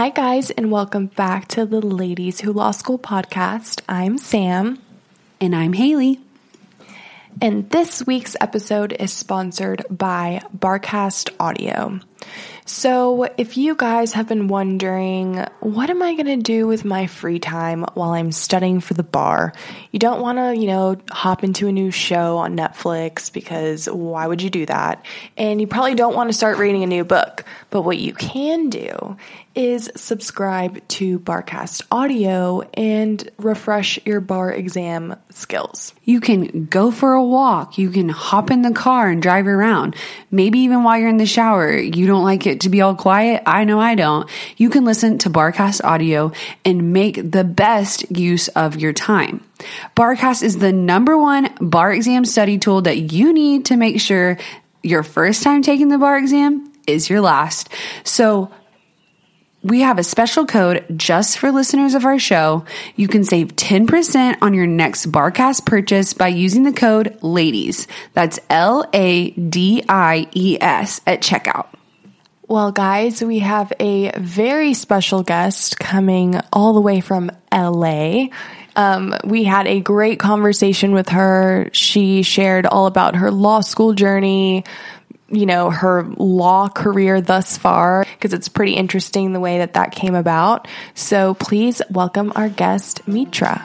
Hi, guys, and welcome back to the Ladies Who Law School podcast. I'm Sam. And I'm Haley. And this week's episode is sponsored by Barcast Audio. So, if you guys have been wondering, what am I going to do with my free time while I'm studying for the bar? You don't want to, you know, hop into a new show on Netflix because why would you do that? And you probably don't want to start reading a new book. But what you can do is subscribe to Barcast Audio and refresh your bar exam skills. You can go for a walk. You can hop in the car and drive around. Maybe even while you're in the shower, you don't like it to be all quiet. I know I don't. You can listen to Barcast Audio and make the best use of your time. Barcast is the number one bar exam study tool that you need to make sure your first time taking the bar exam is your last. So we have a special code just for listeners of our show. You can save 10% on your next Barcast purchase by using the code LADIES. That's L A D I E S at checkout. Well, guys, we have a very special guest coming all the way from LA. Um, we had a great conversation with her. She shared all about her law school journey, you know, her law career thus far, because it's pretty interesting the way that that came about. So please welcome our guest, Mitra.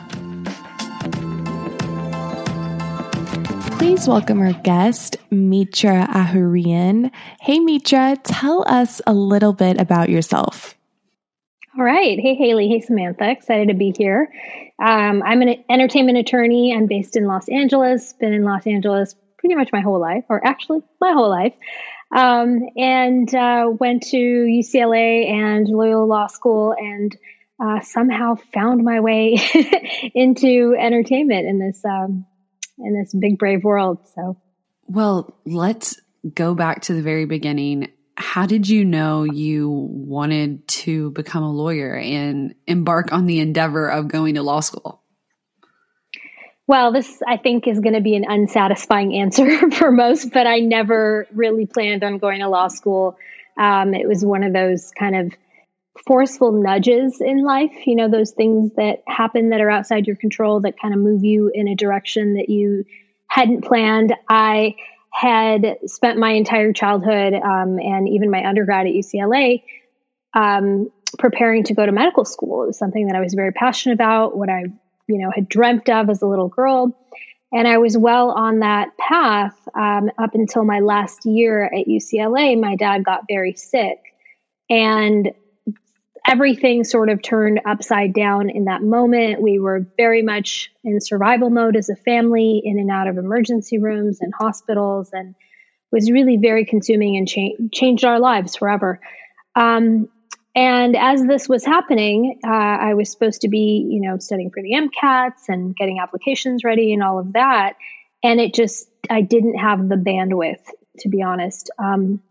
Please welcome our guest, Mitra Ahouraian. Hey, Mitra, tell us a little bit about yourself. All right. Hey, Haley. Hey, Samantha. Excited to be here. Um, I'm an entertainment attorney. I'm based in Los Angeles, been in Los Angeles pretty much my whole life, or actually my whole life. Um, and uh, went to UCLA and Loyola Law School and uh, somehow found my way into entertainment in this um, in this big brave world. So, well, let's go back to the very beginning. How did you know you wanted to become a lawyer and embark on the endeavor of going to law school? Well, this I think is going to be an unsatisfying answer for most, but I never really planned on going to law school. Um, it was one of those kind of forceful nudges in life, you know, those things that happen that are outside your control that kind of move you in a direction that you hadn't planned. I had spent my entire childhood um, and even my undergrad at UCLA um, preparing to go to medical school. It was something that I was very passionate about, what I, you know, had dreamt of as a little girl. And I was well on that path um, up until my last year at UCLA. My dad got very sick. And everything sort of turned upside down in that moment. We were very much in survival mode as a family, in and out of emergency rooms and hospitals, and was really very consuming and cha- changed our lives forever. Um, and as this was happening, uh, I was supposed to be, you know, studying for the MCATs and getting applications ready and all of that. And it just, I didn't have the bandwidth, to be honest. Um,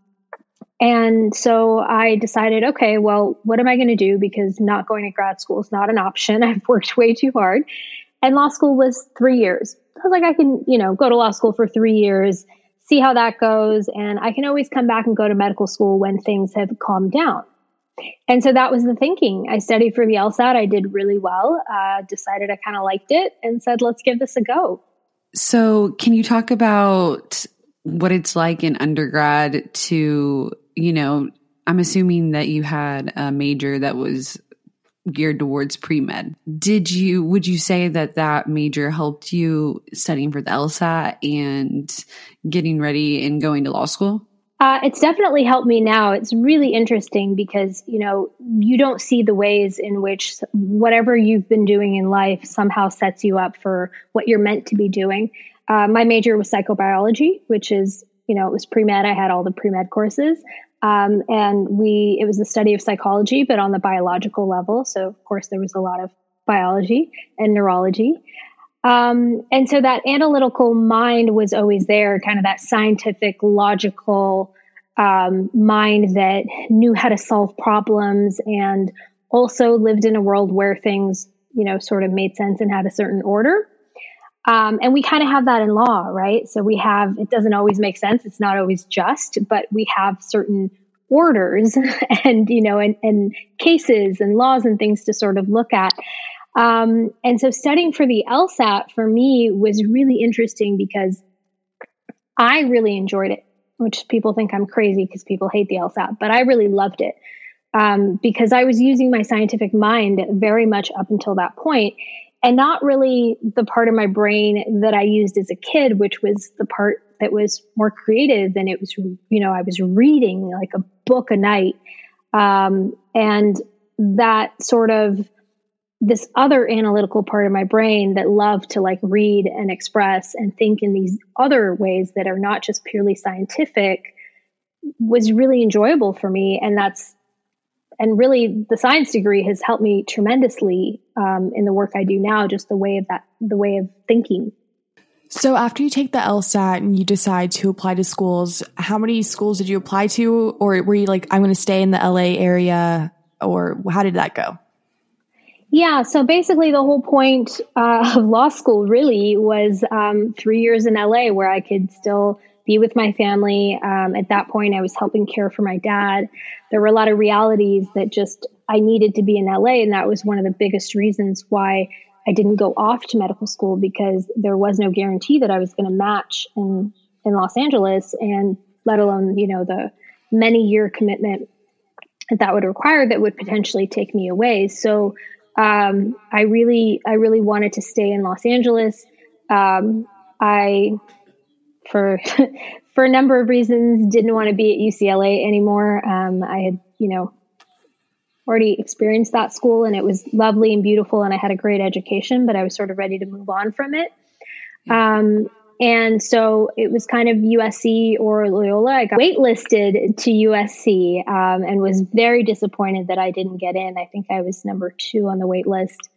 and so I decided, okay, well, what am I going to do? Because not going to grad school is not an option. I've worked way too hard. And law school was three years. I was like, I can, you know, go to law school for three years, see how that goes. And I can always come back and go to medical school when things have calmed down. And so that was the thinking. I studied for the LSAT. I did really well, uh, decided I kind of liked it, and said, let's give this a go. So, can you talk about what it's like in undergrad to, you know, I'm assuming that you had a major that was geared towards pre med. Did you, would you say that that major helped you studying for the LSAT and getting ready and going to law school? Uh, it's definitely helped me now. It's really interesting because, you know, you don't see the ways in which whatever you've been doing in life somehow sets you up for what you're meant to be doing. Uh, my major was psychobiology, which is, you know, it was pre med. I had all the pre med courses. Um, and we, it was the study of psychology, but on the biological level. So, of course, there was a lot of biology and neurology. Um, and so that analytical mind was always there, kind of that scientific, logical um, mind that knew how to solve problems and also lived in a world where things, you know, sort of made sense and had a certain order. Um, and we kind of have that in law, right? So we have, it doesn't always make sense. It's not always just, but we have certain orders and, you know, and, and cases and laws and things to sort of look at. Um, and so studying for the LSAT for me was really interesting because I really enjoyed it, which people think I'm crazy because people hate the LSAT, but I really loved it. Um, because I was using my scientific mind very much up until that point and not really the part of my brain that I used as a kid, which was the part that was more creative and it was, you know, I was reading like a book a night. Um, and that sort of this other analytical part of my brain that loved to like read and express and think in these other ways that are not just purely scientific was really enjoyable for me. And that's and really the science degree has helped me tremendously um, in the work I do now, just the way of that, the way of thinking. So after you take the LSAT and you decide to apply to schools, how many schools did you apply to? Or were you like, I'm going to stay in the LA area? Or how did that go? Yeah, so basically, the whole point uh, of law school really was um, three years in LA where I could still be with my family. Um, at that point, I was helping care for my dad. There were a lot of realities that just I needed to be in LA, and that was one of the biggest reasons why I didn't go off to medical school because there was no guarantee that I was going to match in in Los Angeles, and let alone you know the many year commitment that that would require that would potentially take me away. So um, I really I really wanted to stay in Los Angeles. Um, I for for a number of reasons didn't want to be at UCLA anymore. Um, I had you know already experienced that school and it was lovely and beautiful and I had a great education, but I was sort of ready to move on from it. And so it was kind of USC or Loyola. I got waitlisted to USC um, and was very disappointed that I didn't get in. I think I was number two on the wait list.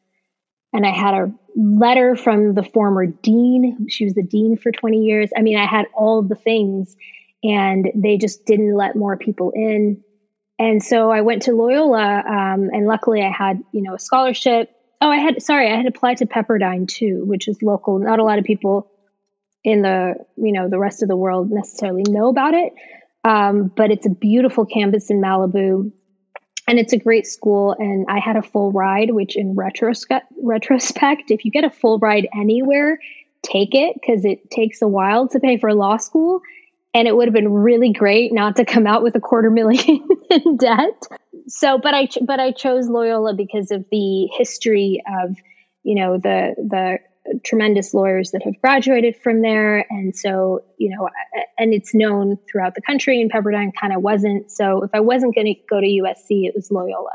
And I had a letter from the former dean. She was the dean for 20 years. I mean, I had all the things, and they just didn't let more people in. And so I went to Loyola, um, and luckily I had, you know, a scholarship. Oh, I had, sorry, I had applied to Pepperdine too, which is local. Not a lot of people in the, you know, the rest of the world necessarily know about it. Um, but it's a beautiful campus in Malibu and it's a great school. And I had a full ride, which in retrospect, retrospect, if you get a full ride anywhere, take it because it takes a while to pay for law school and it would have been really great not to come out with a quarter million in debt. So, but I but I chose Loyola because of the history of you know the the tremendous lawyers that have graduated from there, and so you know, and it's known throughout the country. And Pepperdine kind of wasn't. So, if I wasn't going to go to USC, it was Loyola.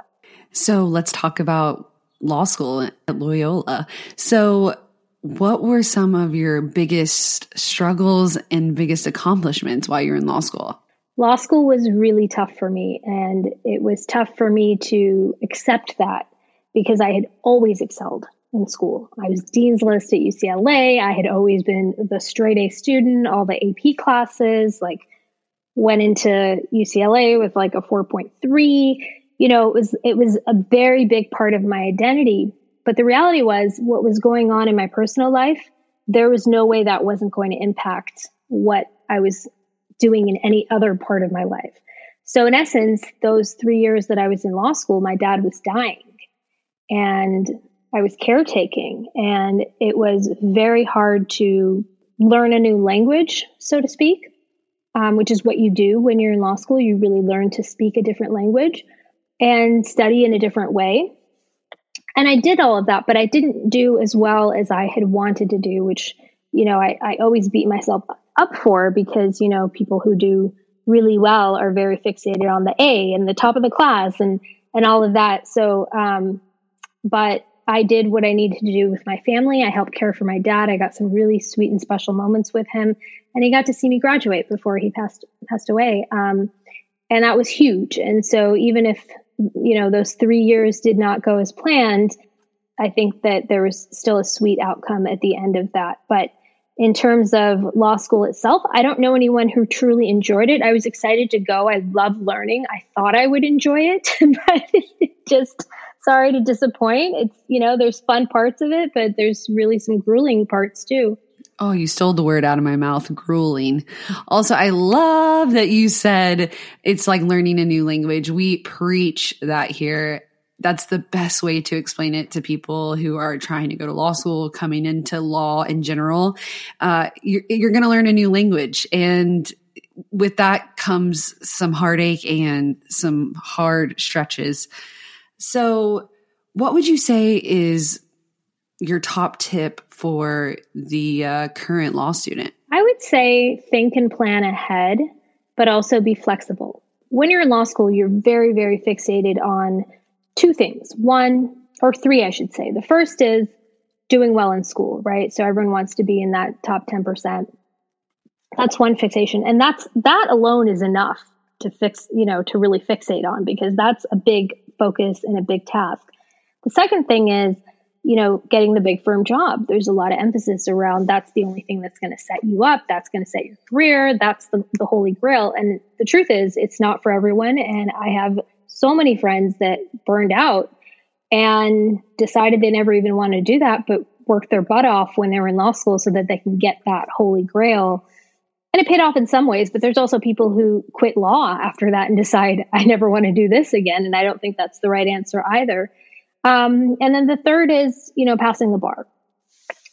So let's talk about law school at Loyola. So what were some of your biggest struggles and biggest accomplishments while you're in law school? Law school was really tough for me, and it was tough for me to accept that because I had always excelled in school. I was dean's list at UCLA. I had always been the straight A student, all the AP classes, like went into UCLA with like a 4.3. You know, it was it was a very big part of my identity. But the reality was, what was going on in my personal life, there was no way that wasn't going to impact what I was doing in any other part of my life. So, in essence, those three years that I was in law school, my dad was dying and I was caretaking, and it was very hard to learn a new language, so to speak. um, which is what you do when you're in law school. You really learn to speak a different language and study in a different way. And I did all of that, but I didn't do as well as I had wanted to do, which, you know, I, I always beat myself up for because, you know, people who do really well are very fixated on the A and the top of the class and, and all of that. So, um, but I did what I needed to do with my family. I helped care for my dad. I got some really sweet and special moments with him, and he got to see me graduate before he passed passed away. Um, and that was huge. And so, even if you know those three years did not go as planned, I think that there was still a sweet outcome at the end of that. But in terms of law school itself, I don't know anyone who truly enjoyed it. I was excited to go. I love learning. I thought I would enjoy it, but it just sorry to disappoint. It's, you know, there's fun parts of it, but there's really some grueling parts too. Oh, you stole the word out of my mouth, grueling. Also, I love that you said it's like learning a new language. We preach that here. That's the best way to explain it to people who are trying to go to law school, coming into law in general. Uh, you're, you're going to learn a new language. And with that comes some heartache and some hard stretches. So, what would you say is your top tip for the uh, current law student? I would say think and plan ahead, but also be flexible. When you're in law school, you're very, very fixated on two things. One, or three, I should say. The first is doing well in school, right? So everyone wants to be in that top 10%. That's one fixation. And that's that alone is enough to fix, you know, to really fixate on because that's a big focus and a big task. The second thing is, you know, getting the big firm job. There's a lot of emphasis around that's the only thing that's going to set you up. That's going to set your career. That's the, the holy grail. And the truth is, it's not for everyone. And I have so many friends that burned out and decided they never even want to do that, but worked their butt off when they were in law school so that they can get that holy grail and it paid off in some ways, but there's also people who quit law after that and decide, I never want to do this again. And I don't think that's the right answer either. Um, and then the third is, you know, passing the bar.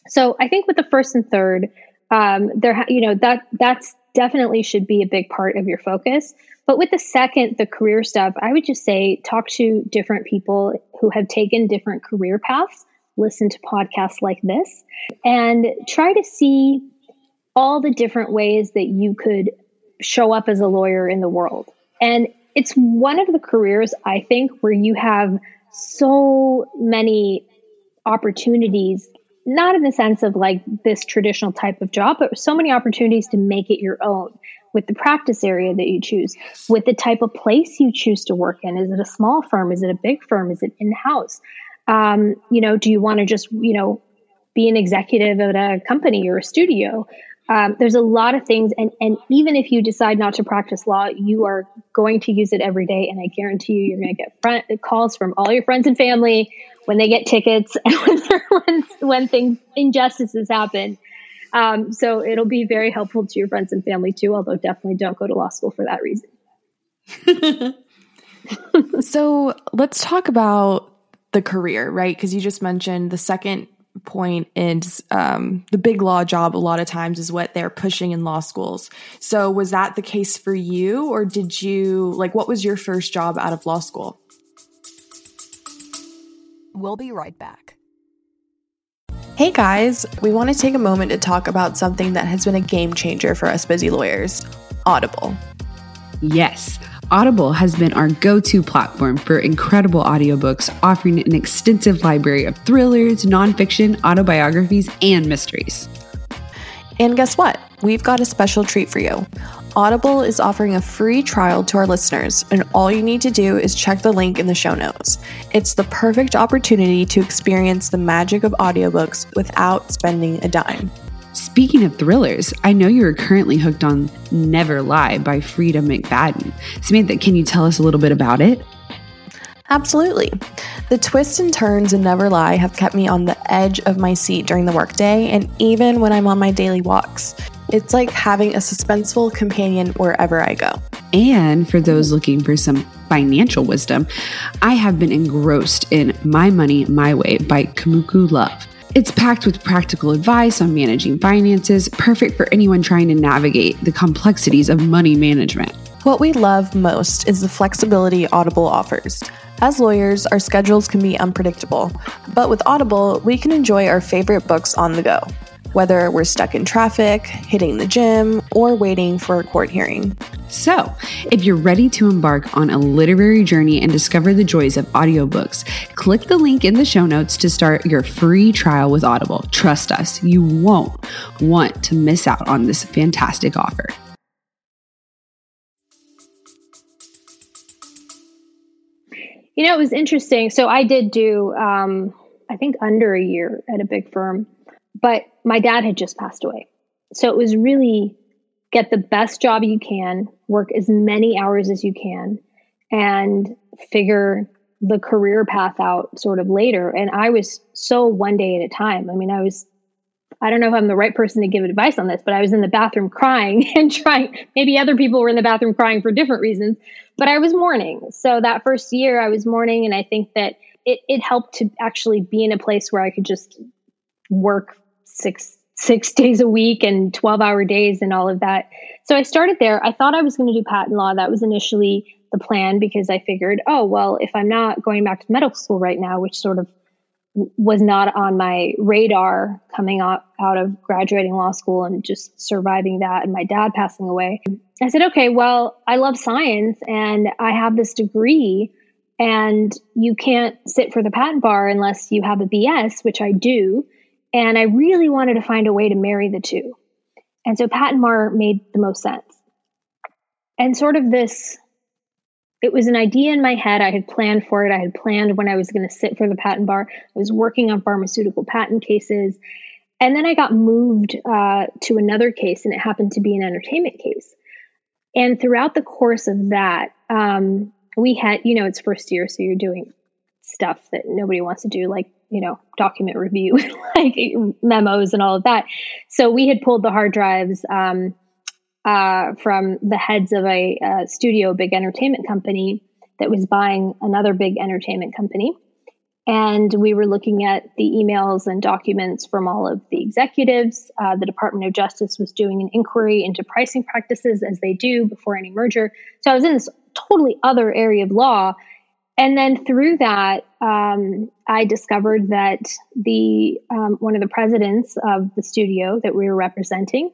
So I think with the first and third, um, there, you know, that that's definitely should be a big part of your focus. But with the second, the career stuff, I would just say talk to different people who have taken different career paths, listen to podcasts like this, and try to see all the different ways that you could show up as a lawyer in the world. And it's one of the careers, I think, where you have so many opportunities, not in the sense of like this traditional type of job, but so many opportunities to make it your own with the practice area that you choose, with the type of place you choose to work in. Is it a small firm? Is it a big firm? Is it in house? Um, you know, do you want to just, you know, be an executive at a company or a studio? Um, there's a lot of things, and and even if you decide not to practice law, you are going to use it every day, and I guarantee you, you're going to get front, calls from all your friends and family when they get tickets and when when, when things injustices happen. Um, so it'll be very helpful to your friends and family too. Although definitely don't go to law school for that reason. so let's talk about the career, right? Because you just mentioned the second point is um, the big law job a lot of times is what they're pushing in law schools. So was that the case for you or did you like what was your first job out of law school? We'll be right back. Hey guys, we want to take a moment to talk about something that has been a game changer for us busy lawyers Audible. Yes. Audible has been our go to platform for incredible audiobooks, offering an extensive library of thrillers, nonfiction, autobiographies, and mysteries. And guess what? We've got a special treat for you. Audible is offering a free trial to our listeners, and all you need to do is check the link in the show notes. It's the perfect opportunity to experience the magic of audiobooks without spending a dime. Speaking of thrillers, I know you are currently hooked on Never Lie by Freida McFadden. Samantha, can you tell us a little bit about it? Absolutely. The twists and turns in Never Lie have kept me on the edge of my seat during the workday and even when I'm on my daily walks. It's like having a suspenseful companion wherever I go. And for those looking for some financial wisdom, I have been engrossed in My Money My Way by Kumiko Love. It's packed with practical advice on managing finances, perfect for anyone trying to navigate the complexities of money management. What we love most is the flexibility Audible offers. As lawyers, our schedules can be unpredictable, but with Audible, we can enjoy our favorite books on the go, whether we're stuck in traffic, hitting the gym, or waiting for a court hearing. So, if you're ready to embark on a literary journey and discover the joys of audiobooks, click the link in the show notes to start your free trial with Audible. Trust us, you won't want to miss out on this fantastic offer. You know, it was interesting. So I did do, um, I think, under a year at a big firm, but my dad had just passed away. So it was really get the best job you can, work as many hours as you can, and figure the career path out sort of later. And I was so one day at a time. I mean, I was, I don't know if I'm the right person to give advice on this, but I was in the bathroom crying and trying, maybe other people were in the bathroom crying for different reasons, but I was mourning. So that first year I was mourning. And I think that it, it helped to actually be in a place where I could just work six six days a week and 12 hour days and all of that. So I started there. I thought I was going to do patent law. That was initially the plan because I figured, oh, well, if I'm not going back to medical school right now, which sort of was not on my radar coming out, out of graduating law school and just surviving that and my dad passing away. I said, okay, well, I love science and I have this degree and you can't sit for the patent bar unless you have a BS, which I do. And I really wanted to find a way to marry the two. And so patent bar made the most sense. And sort of this, it was an idea in my head. I had planned for it. I had planned when I was going to sit for the patent bar. I was working on pharmaceutical patent cases. And then I got moved uh, to another case, and it happened to be an entertainment case. And throughout the course of that, um, we had, you know, it's first year, so you're doing stuff that nobody wants to do, like you know, document review, like memos and all of that. So we had pulled the hard drives um, uh, from the heads of a, a studio, big entertainment company that was buying another big entertainment company. And we were looking at the emails and documents from all of the executives. Uh, the Department of Justice was doing an inquiry into pricing practices as they do before any merger. So I was in this totally other area of law and then through that, um, I discovered that the um, one of the presidents of the studio that we were representing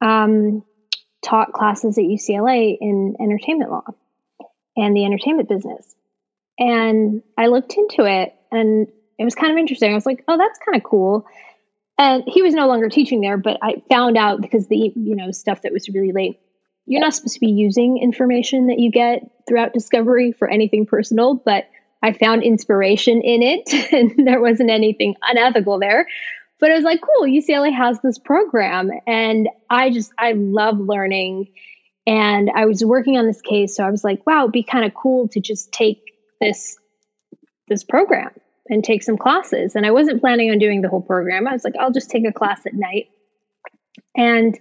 um, taught classes at UCLA in entertainment law and the entertainment business. And I looked into it, and it was kind of interesting. I was like, "Oh, that's kind of cool." And he was no longer teaching there, but I found out because the you know stuff that was really late you're not supposed to be using information that you get throughout discovery for anything personal, but I found inspiration in it and there wasn't anything unethical there. But I was like, cool, UCLA has this program. And I just, I love learning. And I was working on this case. So I was like, wow, it'd be kind of cool to just take this, this program and take some classes. And I wasn't planning on doing the whole program. I was like, I'll just take a class at night. And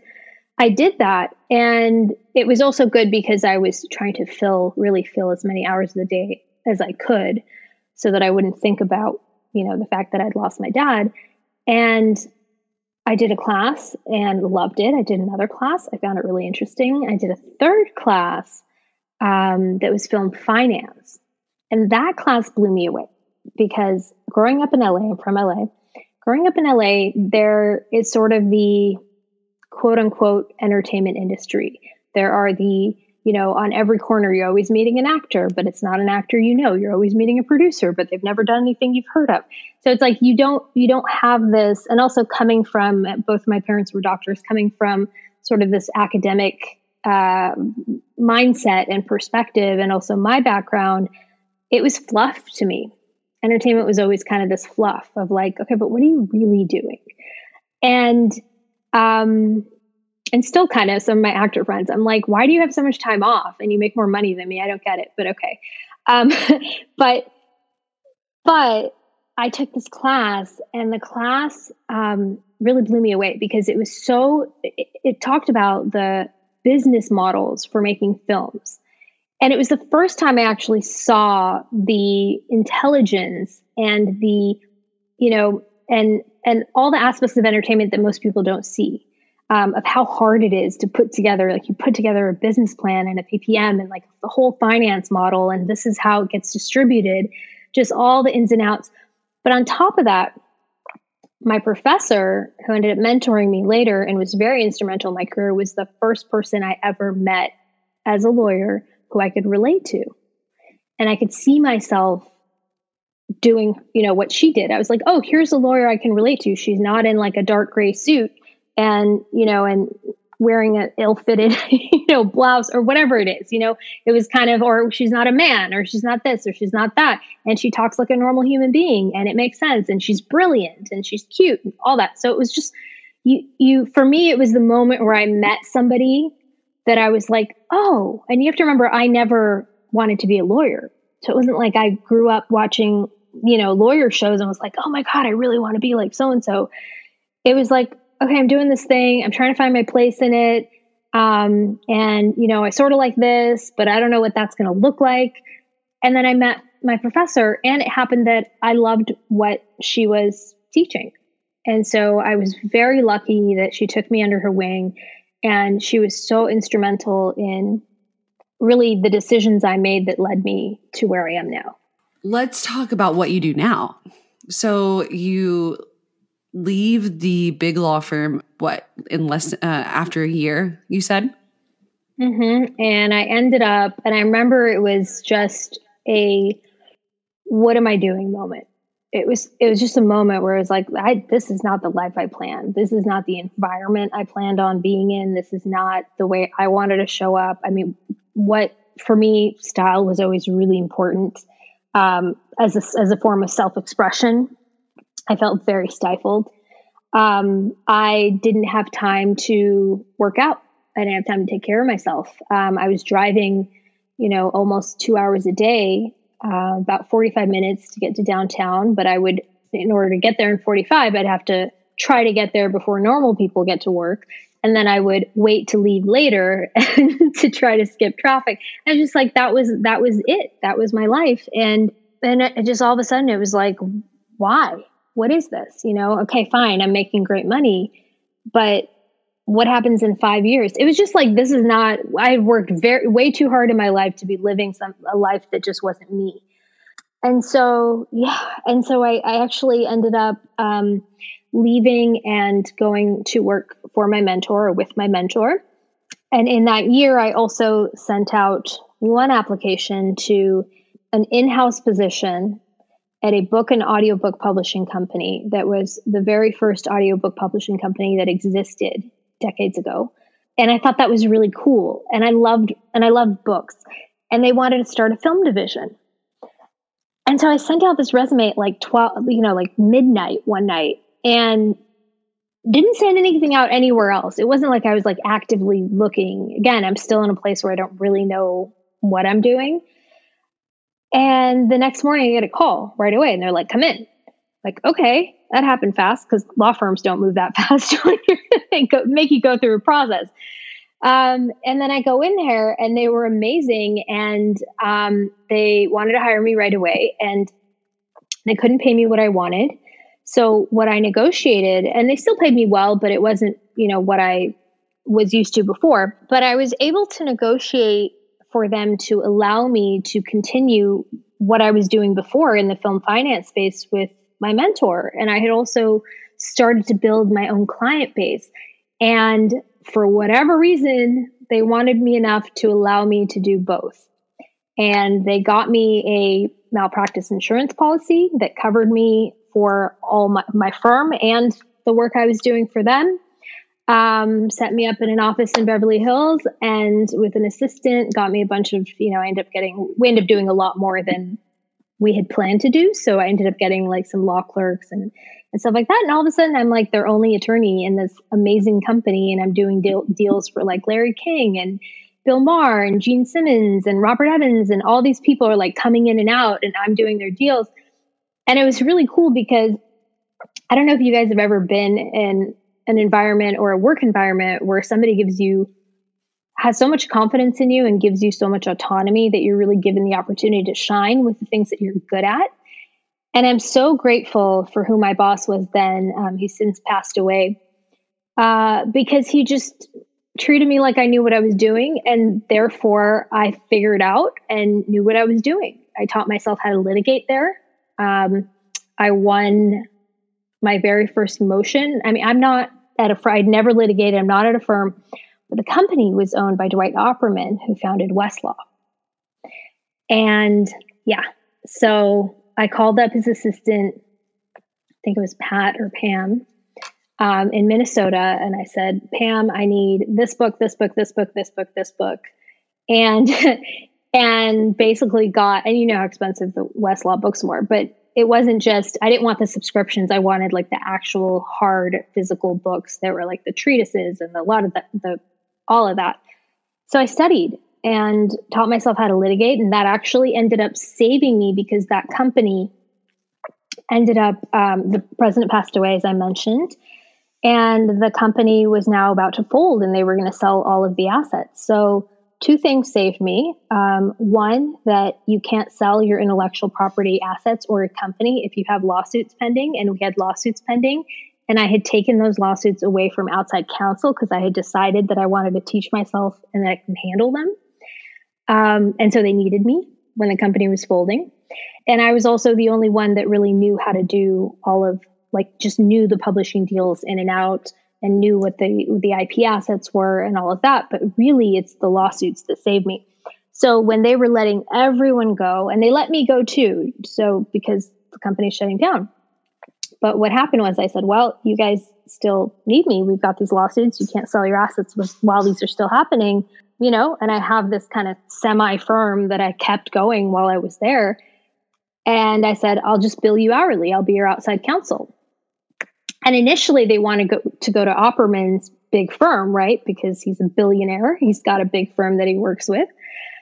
I did that. And it was also good because I was trying to fill, really fill as many hours of the day as I could so that I wouldn't think about, you know, the fact that I'd lost my dad. And I did a class and loved it. I did another class. I found it really interesting. I did a third class um, that was film finance. And that class blew me away because growing up in LA, I'm from LA, growing up in LA, there is sort of the quote unquote entertainment industry. There are the, you know, on every corner, you're always meeting an actor, but it's not an actor you know. You're always meeting a producer, but they've never done anything you've heard of. So it's like you don't you don't have this, and also coming from both my parents were doctors, coming from sort of this academic uh, mindset and perspective, and also my background, it was fluff to me. Entertainment was always kind of this fluff of like, okay, but what are you really doing? And um, and still kind of some of my actor friends. I'm like, why do you have so much time off and you make more money than me? I don't get it, but okay. Um, but but I took this class, and the class um, really blew me away because it was so. It, it talked about the business models for making films, and it was the first time I actually saw the intelligence and the, you know, and and all the aspects of entertainment that most people don't see um, of how hard it is to put together like you put together a business plan and a ppm and like the whole finance model and this is how it gets distributed just all the ins and outs. But on top of that my professor who ended up mentoring me later and was very instrumental in my career was the first person i ever met as a lawyer who i could relate to. And i could see myself doing you know what she did. I was like oh here's a lawyer i can relate to. She's not in like a dark gray suit and you know and wearing an ill-fitted you know blouse or whatever it is you know it was kind of or she's not a man or she's not this or she's not that. And she talks like a normal human being and it makes sense and she's brilliant and she's cute and all that. So it was just you you for me it was the moment where i met somebody that i was like oh and you have to remember i never wanted to be a lawyer. So it wasn't like i grew up watching you know lawyer shows and was like oh my god i really want to be like so and so it was like okay, I'm doing this thing. I'm trying to find my place in it. Um, and, you know, I sort of like this, but I don't know what that's going to look like. And then I met my professor, and it happened that I loved what she was teaching. And so I was very lucky that she took me under her wing, and she was so instrumental in really the decisions I made that led me to where I am now. Let's talk about what you do now. So you leave the big law firm what in less uh, after a year you said? Mm-hmm. and i ended up and i remember it was just a what am i doing moment. It was it was just a moment where it was like I, this is not the life i planned. This is not the environment i planned on being in. This is not the way i wanted to show up. I mean what for me style was always really important um, as a, as a form of self-expression I felt very stifled. Um, I didn't have time to work out. I didn't have time to take care of myself. Um, I was driving, you know, almost two hours a day, uh, about 45 minutes to get to downtown. But I would, in order to get there in 45, I'd have to try to get there before normal people get to work. And then I would wait to leave later to try to skip traffic. And just like that was that was it. That was my life. And then it just all of a sudden it was like, why? What is this? You know, okay, fine, I'm making great money, but what happens in five years? It was just like this is not. I worked very way too hard in my life to be living some a life that just wasn't me. And so, yeah, and so I, I actually ended up um, leaving and going to work for my mentor or with my mentor. And in that year, I also sent out one application to an in house position at a book and audiobook publishing company that was the very first audiobook publishing company that existed decades ago. And I thought that was really cool. And I loved and I loved books. And they wanted to start a film division. And so I sent out this resume at like 12, you know, like midnight one night and didn't send anything out anywhere else. It wasn't like I was like actively looking. Again, I'm still in a place where I don't really know what I'm doing. And the next morning, I get a call right away, and they're like, "Come in." Like, okay, that happened fast because law firms don't move that fast you go, make you go through a process. Um, and then I go in there, and they were amazing, and um, they wanted to hire me right away, and they couldn't pay me what I wanted. So what I negotiated, and they still paid me well, but it wasn't, you know, what I was used to before. But I was able to negotiate for them to allow me to continue what I was doing before in the film finance space with my mentor. And I had also started to build my own client base. And for whatever reason, they wanted me enough to allow me to do both. And they got me a malpractice insurance policy that covered me for all my, my firm and the work I was doing for them um, set me up in an office in Beverly Hills and with an assistant, got me a bunch of, you know, I ended up getting, we ended up doing a lot more than we had planned to do. So I ended up getting like some law clerks and, and stuff like that. And all of a sudden, I'm like their only attorney in this amazing company. And I'm doing deal, deals for like Larry King and Bill Maher and Gene Simmons and Robert Evans. And all these people are like coming in and out, and I'm doing their deals. And it was really cool because I don't know if you guys have ever been in an environment or a work environment where somebody gives you has so much confidence in you and gives you so much autonomy that you're really given the opportunity to shine with the things that you're good at And I'm so grateful for who my boss was then. Um, he's since passed away uh, because he just treated me like I knew what I was doing. And therefore, I figured out and knew what I was doing. I taught myself how to litigate there. Um, I won my very first motion. I mean, I'm not at a firm, I'd never litigated, I'm not at a firm, but the company was owned by Dwight Opperman, who founded Westlaw. And yeah, so I called up his assistant, I think it was Pat or Pam, um, in Minnesota, and I said, Pam, I need this book, this book, this book, this book, this book, and and basically got and you know how expensive the Westlaw books were, but it wasn't just I didn't want the subscriptions. I wanted like the actual hard physical books that were like the treatises and a lot of the, the all of that. So I studied and taught myself how to litigate. And that actually ended up saving me because that company ended up, um, the president passed away, as I mentioned, and the company was now about to fold and they were going to sell all of the assets. So, two things saved me. Um, one, that you can't sell your intellectual property assets or a company if you have lawsuits pending, and we had lawsuits pending. And I had taken those lawsuits away from outside counsel because I had decided that I wanted to teach myself and that I can handle them. Um, and so they needed me when the company was folding. And I was also the only one that really knew how to do all of, like, just knew the publishing deals in and out and knew what the the IP assets were and all of that. But really, it's the lawsuits that saved me. So when they were letting everyone go, and they let me go too, so because the company's shutting down. But what happened was I said, well, you guys still need me. We've got these lawsuits. You can't sell your assets while these are still happening you know, and I have this kind of semi firm that I kept going while I was there. And I said, I'll just bill you hourly. I'll be your outside counsel. And initially they want to go to go to Opperman's big firm, right? Because he's a billionaire. He's got a big firm that he works with.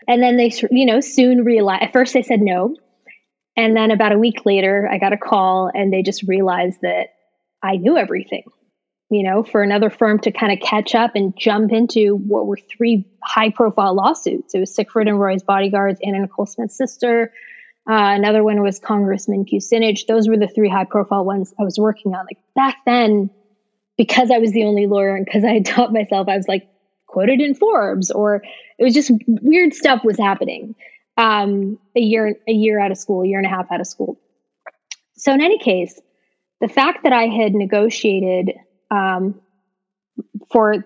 And then they, you know, soon realized, at first they said no. And then about a week later, I got a call and they just realized that I knew everything you know, for another firm to kind of catch up and jump into what were three high profile lawsuits. It was Siegfried and Roy's bodyguards, Anna Nicole Smith's sister. Uh, another one was Congressman Kucinich. Those were the three high profile ones I was working on. Like back then, because I was the only lawyer and because I had taught myself, I was like quoted in Forbes or it was just weird stuff was happening. Um, a year, a year out of school, a year and a half out of school. So in any case, the fact that I had negotiated um, for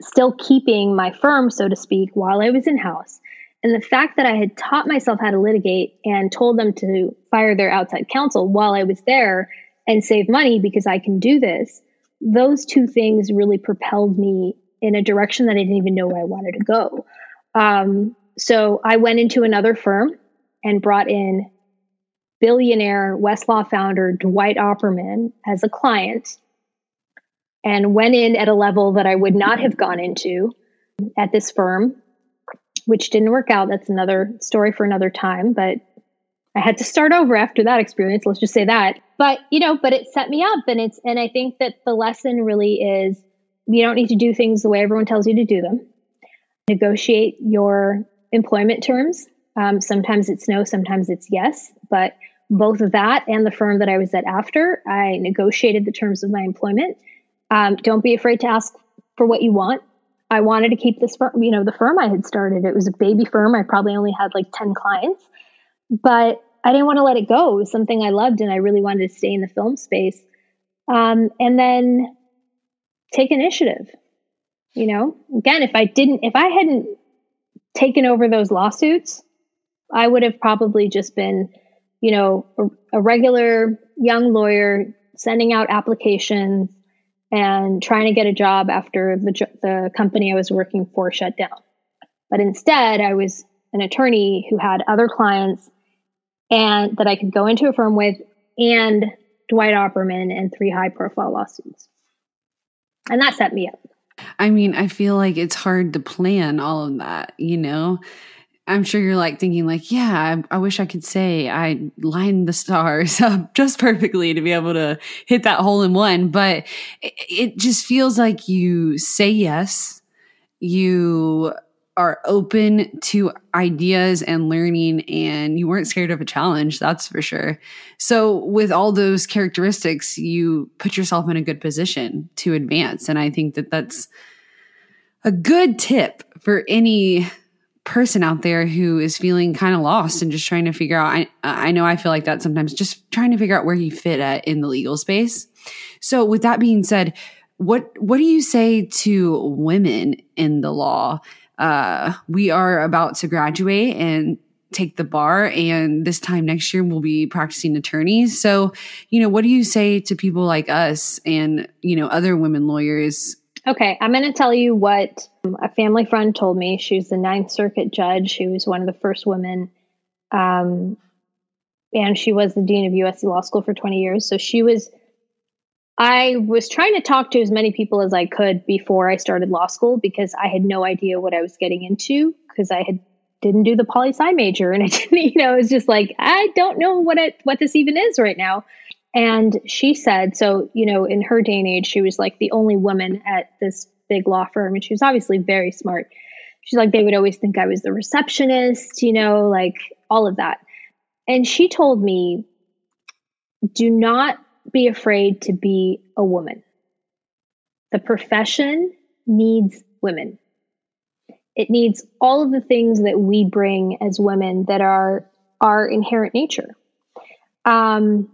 still keeping my firm, so to speak, while I was in house. And the fact that I had taught myself how to litigate and told them to fire their outside counsel while I was there and save money because I can do this, those two things really propelled me in a direction that I didn't even know I wanted to go. Um, so I went into another firm and brought in billionaire Westlaw founder Dwight Opperman as a client and went in at a level that I would not have gone into at this firm, which didn't work out. That's another story for another time, but I had to start over after that experience. Let's just say that. But, you know, but it set me up and it's, and I think that the lesson really is you don't need to do things the way everyone tells you to do them. Negotiate your employment terms. Um, sometimes it's no, sometimes it's yes, but both of that and the firm that I was at after, I negotiated the terms of my employment um, don't be afraid to ask for what you want. I wanted to keep this firm, you know, the firm I had started. It was a baby firm. I probably only had like 10 clients, but I didn't want to let it go. It was something I loved and I really wanted to stay in the film space. Um, and then take initiative. You know, again, if I didn't, if I hadn't taken over those lawsuits, I would have probably just been, you know, a, a regular young lawyer sending out applications, and trying to get a job after the, the company I was working for shut down. But instead, I was an attorney who had other clients and that I could go into a firm with and Dwight Opperman and three high profile lawsuits. And that set me up. I mean, I feel like it's hard to plan all of that, you know? I'm sure you're like thinking, like, yeah, I, I, wish I could say I lined the stars up just perfectly to be able to hit that hole in one. But it, it just feels like you say yes, you are open to ideas and learning and you weren't scared of a challenge that's for sure so with all those characteristics you put yourself in a good position to advance and i think that that's a good tip for any person out there who is feeling kind of lost and just trying to figure out I, I know i feel like that sometimes just trying to figure out where you fit at in the legal space. So with that being said what what do you say to women in the law? Uh, we are about to graduate and take the bar and this time next year we'll be practicing attorneys. So you know what do you say to people like us and you know other women lawyers okay i'm going to tell you what a family friend told me. She's the ninth circuit judge. She was one of the first women um, and she was the dean of usc law school for 20 years. So she was I was trying to talk to as many people as I could before I started law school because I had no idea what I was getting into because I had didn't do the poli sci major and I didn't, you know, it was just like I don't know what it what this even is right now. And she said, so you know, in her day and age, she was like the only woman at this big law firm, and she was obviously very smart. She's like, they would always think I was the receptionist, you know, like all of that. And she told me, do not be afraid to be a woman. The profession needs women. It needs all of the things that we bring as women that are our inherent nature. Um,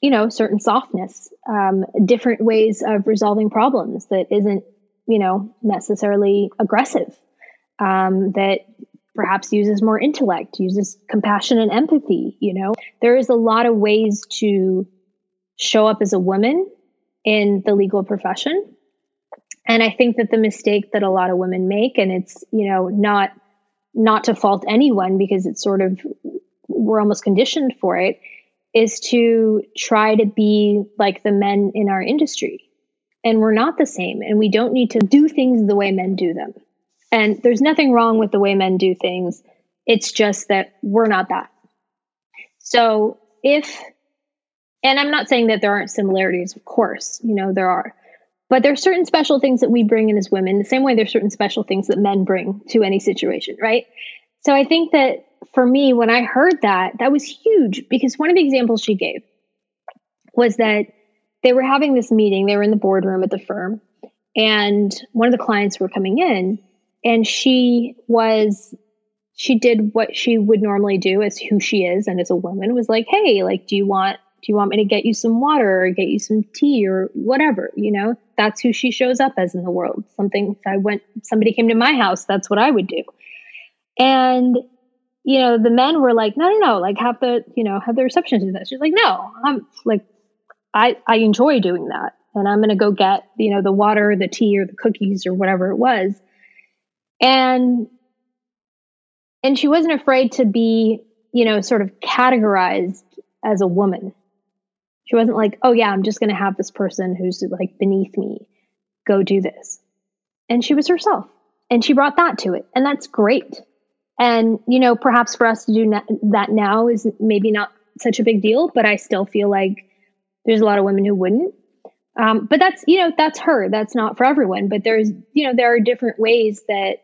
you know, certain softness, um, different ways of resolving problems that isn't, you know, necessarily aggressive, um, that perhaps uses more intellect, uses compassion and empathy. You know, there is a lot of ways to show up as a woman in the legal profession. And I think that the mistake that a lot of women make, and it's, you know, not not to fault anyone because it's sort of we're almost conditioned for it, is to try to be like the men in our industry. And we're not the same. And we don't need to do things the way men do them. And there's nothing wrong with the way men do things. It's just that we're not that. So if and I'm not saying that there aren't similarities, of course, you know, there are. But there's certain special things that we bring in as women, the same way there's certain special things that men bring to any situation, right? So I think that for me, when I heard that, that was huge because one of the examples she gave was that they were having this meeting, they were in the boardroom at the firm, and one of the clients were coming in, and she was she did what she would normally do as who she is and as a woman was like, hey, like, do you want do you want me to get you some water or get you some tea or whatever? You know, that's who she shows up as in the world. Something, if I went, somebody came to my house, that's what I would do. And, you know, the men were like, no, no, no, like have the, you know, have the reception do that. She's like, no, I'm like, I, I enjoy doing that. And I'm going to go get, you know, the water, the tea or the cookies or whatever it was. And, and she wasn't afraid to be, you know, sort of categorized as a woman she wasn't like, oh, yeah, I'm just going to have this person who's like beneath me go do this. And she was herself. And she brought that to it. And that's great. And, you know, perhaps for us to do that now is maybe not such a big deal, but I still feel like there's a lot of women who wouldn't. Um, but that's, you know, that's her. That's not for everyone. But there's, you know, there are different ways that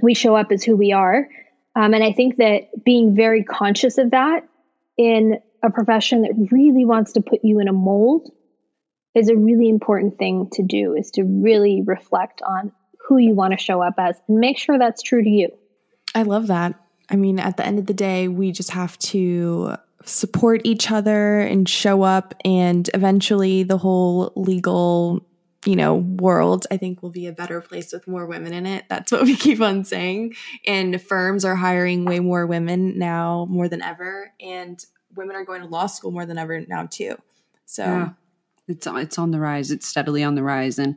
we show up as who we are. Um, and I think that being very conscious of that in a profession that really wants to put you in a mold is a really important thing to do is to really reflect on who you want to show up as and make sure that's true to you. I love that. I mean, at the end of the day, we just have to support each other and show up and eventually the whole legal you know, world, I think will be a better place with more women in it. That's what we keep on saying. And firms are hiring way more women now more than ever. And women are going to law school more than ever now too. So yeah. it's it's on the rise. It's steadily on the rise, and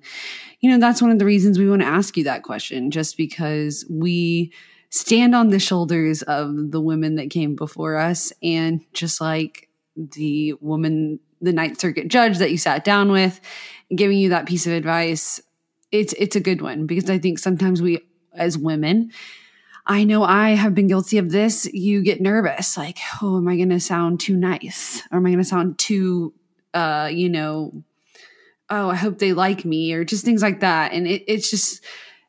you know that's one of the reasons we want to ask you that question, just because we stand on the shoulders of the women that came before us, and just like the woman, the Ninth Circuit judge that you sat down with, giving you that piece of advice, it's it's a good one because I think sometimes we as women I know I have been guilty of this. You get nervous, like, oh, am I going to sound too nice? Or am I going to sound too, uh, you know, oh, I hope they like me, or just things like that. And it, it's just,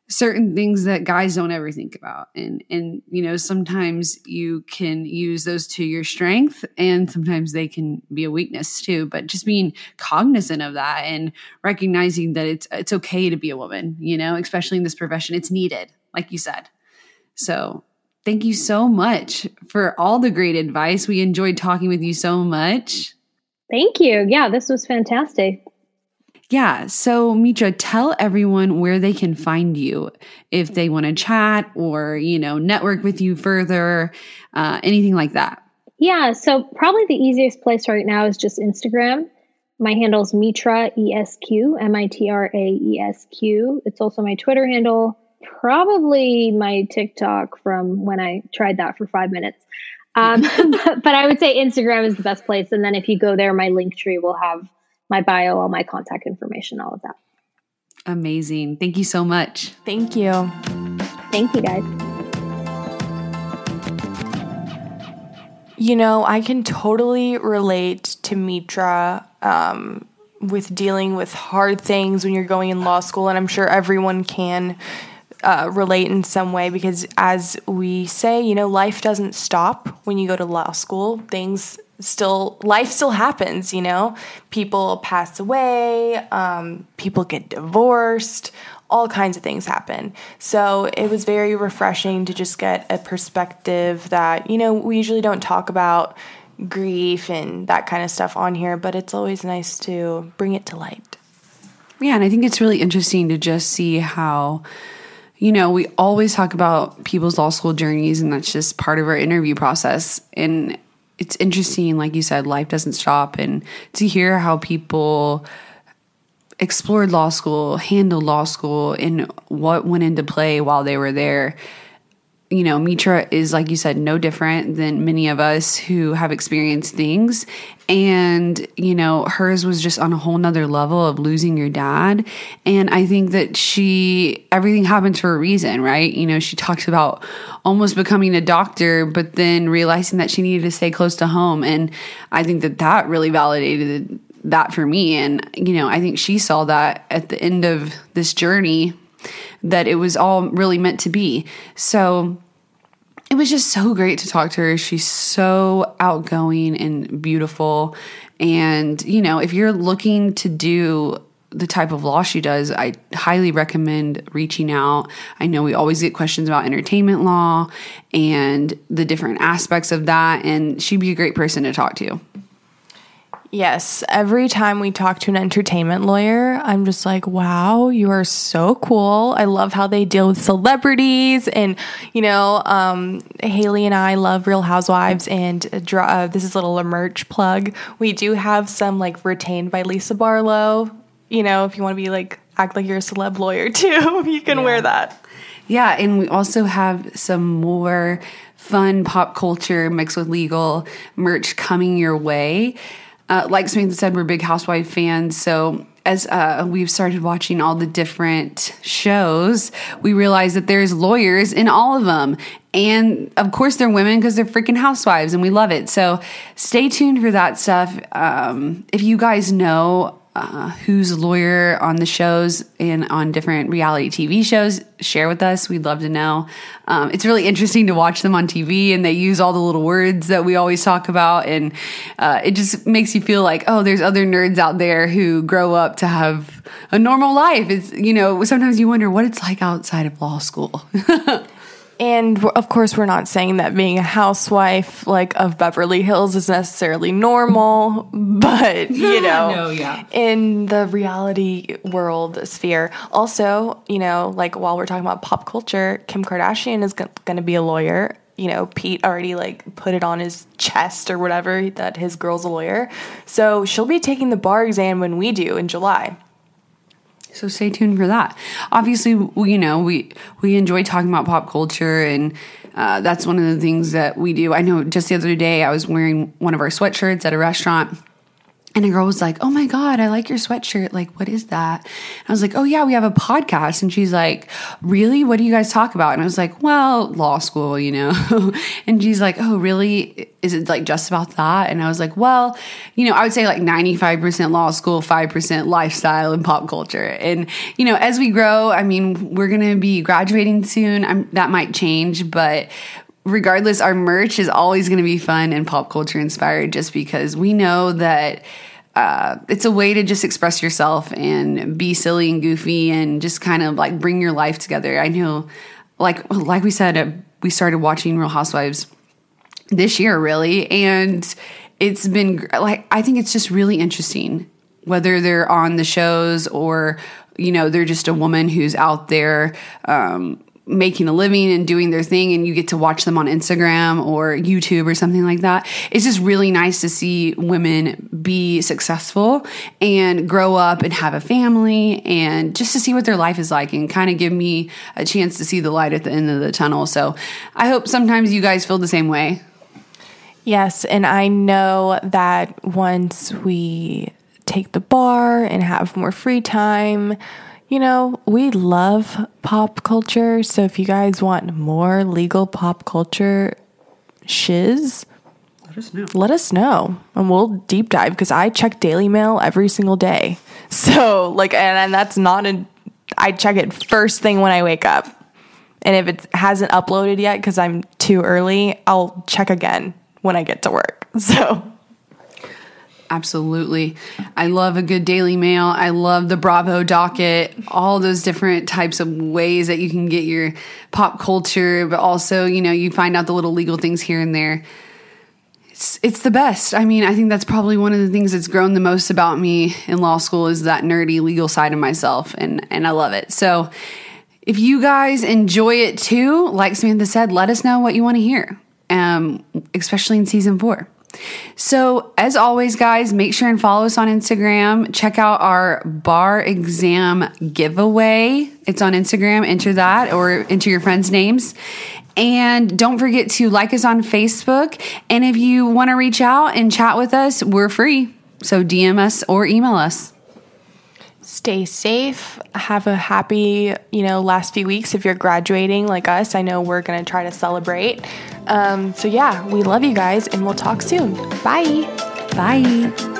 certain things that guys don't ever think about. And and you know sometimes you can use those to your strength and sometimes they can be a weakness too. But just being cognizant of that and recognizing that it's it's okay to be a woman you know especially in this profession it's needed like you said. So thank you so much for all the great advice. We enjoyed talking with you so much. Thank you. Yeah this was fantastic yeah. So, Mitra, tell everyone where they can find you if they want to chat or, you know, network with you further, uh, anything like that. Yeah. So, probably the easiest place right now is just Instagram. My handle is Mitra ESQ, M I T R A E S Q. It's also my Twitter handle, probably my TikTok from when I tried that for five minutes. Um, but, but I would say Instagram is the best place. And then if you go there, my link tree will have my bio, all my contact information, all of that. Amazing. Thank you so much. Thank you. Thank you, guys. You know, I can totally relate to Mitra um, with dealing with hard things when you're going in law school, and I'm sure everyone can uh, relate in some way because, as we say, you know, life doesn't stop when you go to law school. Things still life still happens you know? People pass away um, people get divorced all kinds of things happen. So it was very refreshing to just get a perspective that you know we usually don't talk about grief and that kind of stuff on here but it's always nice to bring it to light. Yeah and i think it's really interesting to just see how you know, we always talk about people's law school journeys, and that's just part of our interview process. And it's interesting, like you said, life doesn't stop, and to hear how people explored law school, handled law school, and what went into play while they were there. You know, Mitra is, like you said, no different than many of us who have experienced things. And, you know, hers was just on a whole nother level of losing your dad. And I think that she, everything happens for a reason, right? You know, she talks about almost becoming a doctor, but then realizing that she needed to stay close to home. And I think that that really validated that for me. And, you know, I think she saw that at the end of this journey that it was all really meant to be. So it was just so great to talk to her. She's so outgoing and beautiful. And, you know, if you're looking to do the type of law she does, I highly recommend reaching out. I know we always get questions about entertainment law and the different aspects of that, and she'd be a great person to talk to. Yes, every time we talk to an entertainment lawyer, I'm just like, wow, you are so cool. I love how they deal with celebrities. And, you know, um, Haley and I love Real Housewives. And uh, this is a little merch plug. We do have some like retained by Lisa Barlow you know, if you want to be like act like you're a celeb lawyer too, you can yeah. wear that. Yeah, and we also have some more fun pop culture mixed with legal merch coming your way. Uh, like Samantha said, we're big housewife fans, so as uh, we've started watching all the different shows, we realize that there's lawyers in all of them. And of course, they're women because they're freaking housewives, and we love it. So stay tuned for that stuff. Um, if you guys know uh, who's a lawyer on the shows and on different reality TV shows, share with us. We'd love to know. Um, it's really interesting to watch them on TV and they use all the little words that we always talk about. And uh, it just makes you feel like, oh, there's other nerds out there who grow up to have a normal life. It's, you know, sometimes you wonder what it's like outside of law school. And of course, we're not saying that being a housewife like of Beverly Hills is necessarily normal, but you know, no, yeah. in the reality world sphere. Also, you know, like while we're talking about pop culture, Kim Kardashian is going to be a lawyer. You know, Pete already like put it on his chest or whatever that his girl's a lawyer. So she'll be taking the bar exam when we do in July. So stay tuned for that. Obviously, we, you know, we we enjoy talking about pop culture and uh, that's one of the things that we do. I know just the other day I was wearing one of our sweatshirts at a restaurant And a girl was like, Oh my God, I like your sweatshirt. Like, what is that? And I was like, Oh, yeah, we have a podcast. And she's like, Really? What do you guys talk about? And I was like, Well, law school, you know? and she's like, Oh, really? Is it like just about that? And I was like, Well, you know, I would say like 95% law school, 5% lifestyle and pop culture. And, you know, as we grow, I mean, we're going to be graduating soon. I'm, that might change, but regardless, our merch is always going to be fun and pop culture inspired just because we know that uh, it's a way to just express yourself and be silly and goofy and just kind of like bring your life together. I know, like like we said, uh, we started watching Real Housewives this year, really, and it's been like I think it's just really interesting whether they're on the shows or you know they're just a woman who's out there um, making a living and doing their thing and you get to watch them on Instagram or YouTube or something like that. It's just really nice to see women be successful and grow up and have a family and just to see what their life is like and kind of give me a chance to see the light at the end of the tunnel. So I hope sometimes you guys feel the same way. Yes, and I know that once we take the bar and have more free time, you know, we love pop culture. So if you guys want more legal pop culture shiz, Let us know. let us know and we'll deep dive because I check Daily Mail every single day. So, like, and, and that's not a, I check it first thing when I wake up. And if it hasn't uploaded yet because I'm too early, I'll check again when I get to work. So, Absolutely. I love a good Daily Mail. I love the Bravo docket, all those different types of ways that you can get your pop culture, but also, you know, you find out the little legal things here and there. It's, it's the best. I mean, I think that's probably one of the things that's grown the most about me in law school is that nerdy legal side of myself, and, and I love it. So, if you guys enjoy it too, like Samantha said, let us know what you want to hear, um, especially in season four. So, as always, guys, make sure and follow us on Instagram. Check out our bar exam giveaway. It's on Instagram. Enter that or enter your friends' names. And don't forget to like us on Facebook. And if you want to reach out and chat with us, we're free. So, DM us or email us. Stay safe. Have a happy, you know, last few weeks if you're graduating like us. I know we're going to try to celebrate. Um, so, yeah, we love you guys and we'll talk soon. Bye. Bye.